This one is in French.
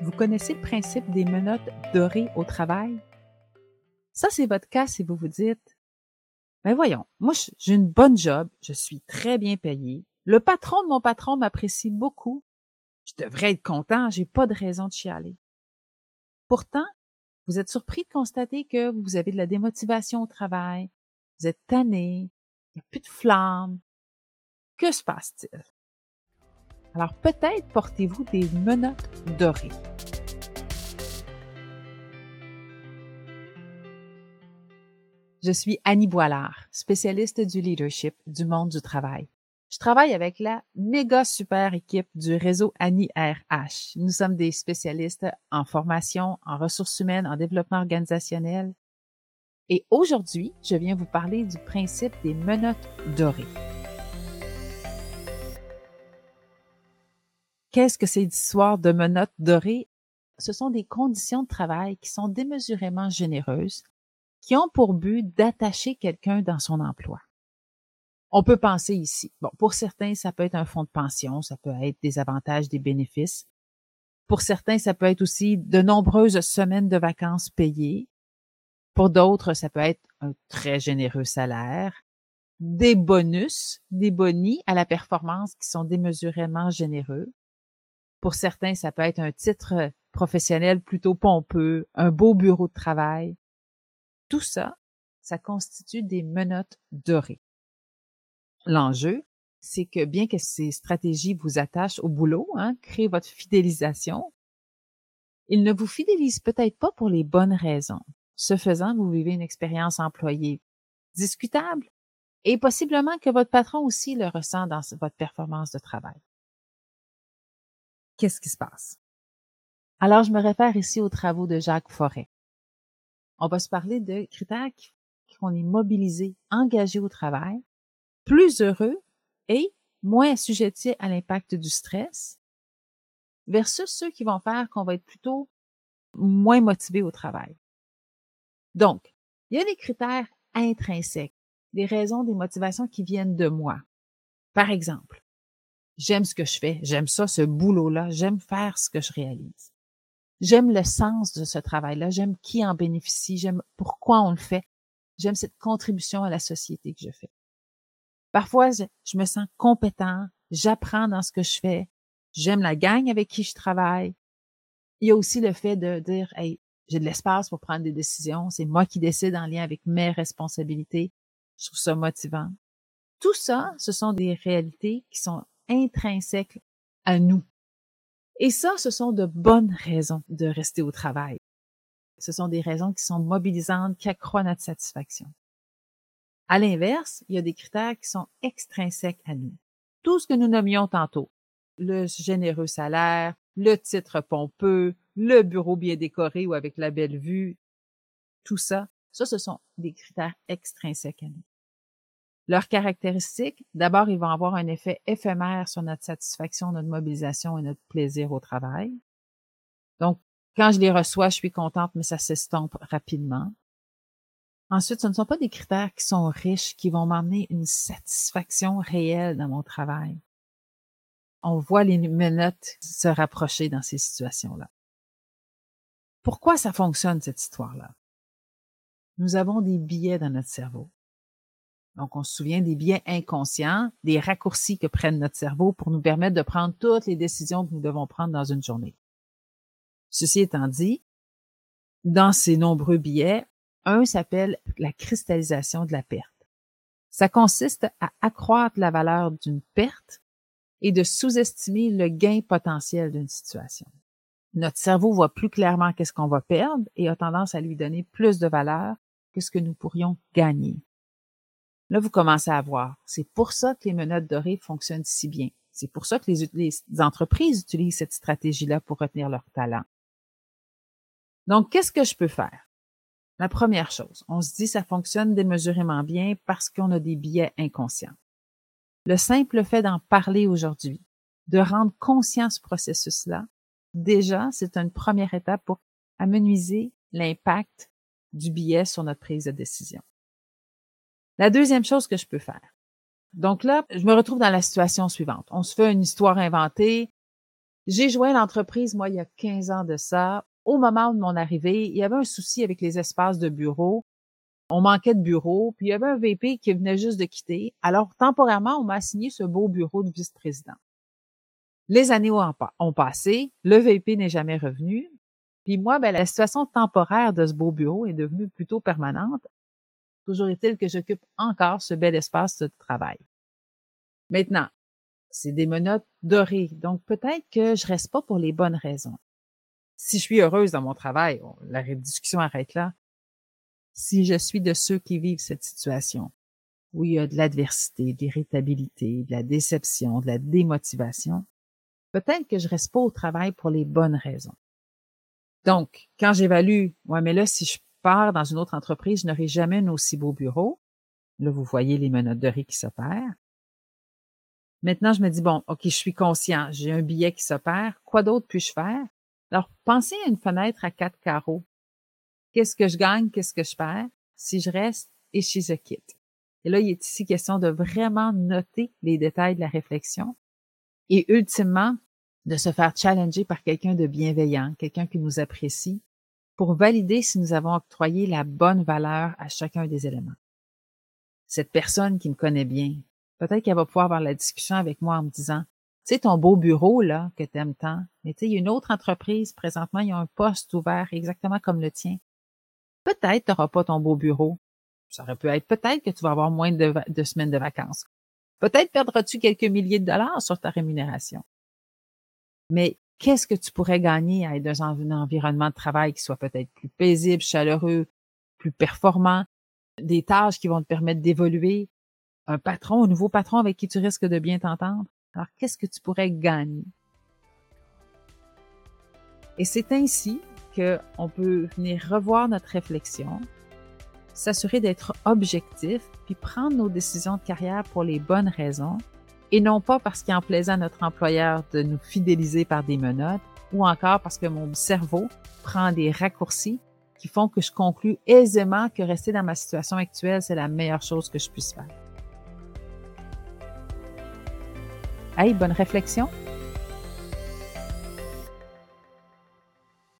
Vous connaissez le principe des menottes dorées au travail? Ça, c'est votre cas si vous vous dites, ben voyons, moi, j'ai une bonne job, je suis très bien payé, le patron de mon patron m'apprécie beaucoup, je devrais être content, j'ai pas de raison de chialer. Pourtant, vous êtes surpris de constater que vous avez de la démotivation au travail, vous êtes tanné, il n'y a plus de flamme. Que se passe-t-il? Alors peut-être portez-vous des menottes dorées. Je suis Annie Boilard, spécialiste du leadership du monde du travail. Je travaille avec la méga super équipe du réseau Annie RH. Nous sommes des spécialistes en formation, en ressources humaines, en développement organisationnel. Et aujourd'hui, je viens vous parler du principe des menottes dorées. Qu'est-ce que ces histoires de menottes dorées? Ce sont des conditions de travail qui sont démesurément généreuses, qui ont pour but d'attacher quelqu'un dans son emploi. On peut penser ici. Bon, pour certains, ça peut être un fonds de pension, ça peut être des avantages, des bénéfices. Pour certains, ça peut être aussi de nombreuses semaines de vacances payées. Pour d'autres, ça peut être un très généreux salaire, des bonus, des bonis à la performance qui sont démesurément généreux. Pour certains, ça peut être un titre professionnel plutôt pompeux, un beau bureau de travail. Tout ça, ça constitue des menottes dorées. L'enjeu, c'est que bien que ces stratégies vous attachent au boulot, hein, créent votre fidélisation, ils ne vous fidélisent peut-être pas pour les bonnes raisons. Ce faisant, vous vivez une expérience employée discutable et possiblement que votre patron aussi le ressent dans votre performance de travail qu'est-ce qui se passe? Alors, je me réfère ici aux travaux de Jacques Forêt. On va se parler de critères qui font les mobilisés, engagés au travail, plus heureux et moins assujettis à l'impact du stress, versus ceux qui vont faire qu'on va être plutôt moins motivés au travail. Donc, il y a des critères intrinsèques, des raisons, des motivations qui viennent de moi. Par exemple, J'aime ce que je fais. J'aime ça, ce boulot-là. J'aime faire ce que je réalise. J'aime le sens de ce travail-là. J'aime qui en bénéficie. J'aime pourquoi on le fait. J'aime cette contribution à la société que je fais. Parfois, je, me sens compétent. J'apprends dans ce que je fais. J'aime la gang avec qui je travaille. Il y a aussi le fait de dire, hey, j'ai de l'espace pour prendre des décisions. C'est moi qui décide en lien avec mes responsabilités. Je trouve ça motivant. Tout ça, ce sont des réalités qui sont intrinsèque à nous. Et ça, ce sont de bonnes raisons de rester au travail. Ce sont des raisons qui sont mobilisantes, qui accroissent notre satisfaction. À l'inverse, il y a des critères qui sont extrinsèques à nous. Tout ce que nous nommions tantôt, le généreux salaire, le titre pompeux, le bureau bien décoré ou avec la belle vue, tout ça, ça, ce sont des critères extrinsèques à nous. Leurs caractéristiques, d'abord, ils vont avoir un effet éphémère sur notre satisfaction, notre mobilisation et notre plaisir au travail. Donc, quand je les reçois, je suis contente, mais ça s'estompe rapidement. Ensuite, ce ne sont pas des critères qui sont riches, qui vont m'emmener une satisfaction réelle dans mon travail. On voit les menottes se rapprocher dans ces situations-là. Pourquoi ça fonctionne, cette histoire-là? Nous avons des billets dans notre cerveau. Donc, on se souvient des biais inconscients, des raccourcis que prennent notre cerveau pour nous permettre de prendre toutes les décisions que nous devons prendre dans une journée. Ceci étant dit, dans ces nombreux biais, un s'appelle la cristallisation de la perte. Ça consiste à accroître la valeur d'une perte et de sous-estimer le gain potentiel d'une situation. Notre cerveau voit plus clairement qu'est-ce qu'on va perdre et a tendance à lui donner plus de valeur que ce que nous pourrions gagner. Là, vous commencez à voir. C'est pour ça que les menottes dorées fonctionnent si bien. C'est pour ça que les, entreprises utilisent cette stratégie-là pour retenir leur talent. Donc, qu'est-ce que je peux faire? La première chose, on se dit ça fonctionne démesurément bien parce qu'on a des biais inconscients. Le simple fait d'en parler aujourd'hui, de rendre conscient ce processus-là, déjà, c'est une première étape pour amenuiser l'impact du biais sur notre prise de décision. La deuxième chose que je peux faire. Donc là, je me retrouve dans la situation suivante. On se fait une histoire inventée. J'ai joint l'entreprise, moi, il y a 15 ans de ça. Au moment de mon arrivée, il y avait un souci avec les espaces de bureau. On manquait de bureau, puis il y avait un VP qui venait juste de quitter. Alors, temporairement, on m'a assigné ce beau bureau de vice-président. Les années ont, passé, le VP n'est jamais revenu. Puis moi, ben, la situation temporaire de ce beau bureau est devenue plutôt permanente. Toujours est-il que j'occupe encore ce bel espace de travail. Maintenant, c'est des menottes dorées, donc peut-être que je reste pas pour les bonnes raisons. Si je suis heureuse dans mon travail, la discussion arrête là. Si je suis de ceux qui vivent cette situation, où il y a de l'adversité, de l'irritabilité, de la déception, de la démotivation, peut-être que je reste pas au travail pour les bonnes raisons. Donc, quand j'évalue, ouais, mais là, si je pars dans une autre entreprise, je n'aurai jamais un aussi beau bureau. Là, vous voyez les menottes de riz qui s'opèrent. Maintenant, je me dis, bon, OK, je suis conscient, j'ai un billet qui s'opère. Quoi d'autre puis-je faire? Alors, pensez à une fenêtre à quatre carreaux. Qu'est-ce que je gagne? Qu'est-ce que je perds? Si je reste et si je quitte? Et là, il est ici question de vraiment noter les détails de la réflexion et ultimement de se faire challenger par quelqu'un de bienveillant, quelqu'un qui nous apprécie, pour valider si nous avons octroyé la bonne valeur à chacun des éléments. Cette personne qui me connaît bien, peut-être qu'elle va pouvoir avoir la discussion avec moi en me disant, tu sais, ton beau bureau, là, que tu aimes tant, mais tu sais, il y a une autre entreprise, présentement, il y a un poste ouvert exactement comme le tien. Peut-être tu n'auras pas ton beau bureau. Ça aurait pu être peut-être que tu vas avoir moins de, de semaines de vacances. Peut-être perdras-tu quelques milliers de dollars sur ta rémunération. Mais qu'est-ce que tu pourrais gagner à être dans un environnement de travail qui soit peut-être plus paisible, chaleureux, plus performant, des tâches qui vont te permettre d'évoluer, un patron, un nouveau patron avec qui tu risques de bien t'entendre? Alors, qu'est-ce que tu pourrais gagner? Et c'est ainsi qu'on peut venir revoir notre réflexion, s'assurer d'être objectif, puis prendre nos décisions de carrière pour les bonnes raisons, et non pas parce qu'il en plaisait à notre employeur de nous fidéliser par des menottes, ou encore parce que mon cerveau prend des raccourcis qui font que je conclus aisément que rester dans ma situation actuelle, c'est la meilleure chose que je puisse faire. Hey, bonne réflexion!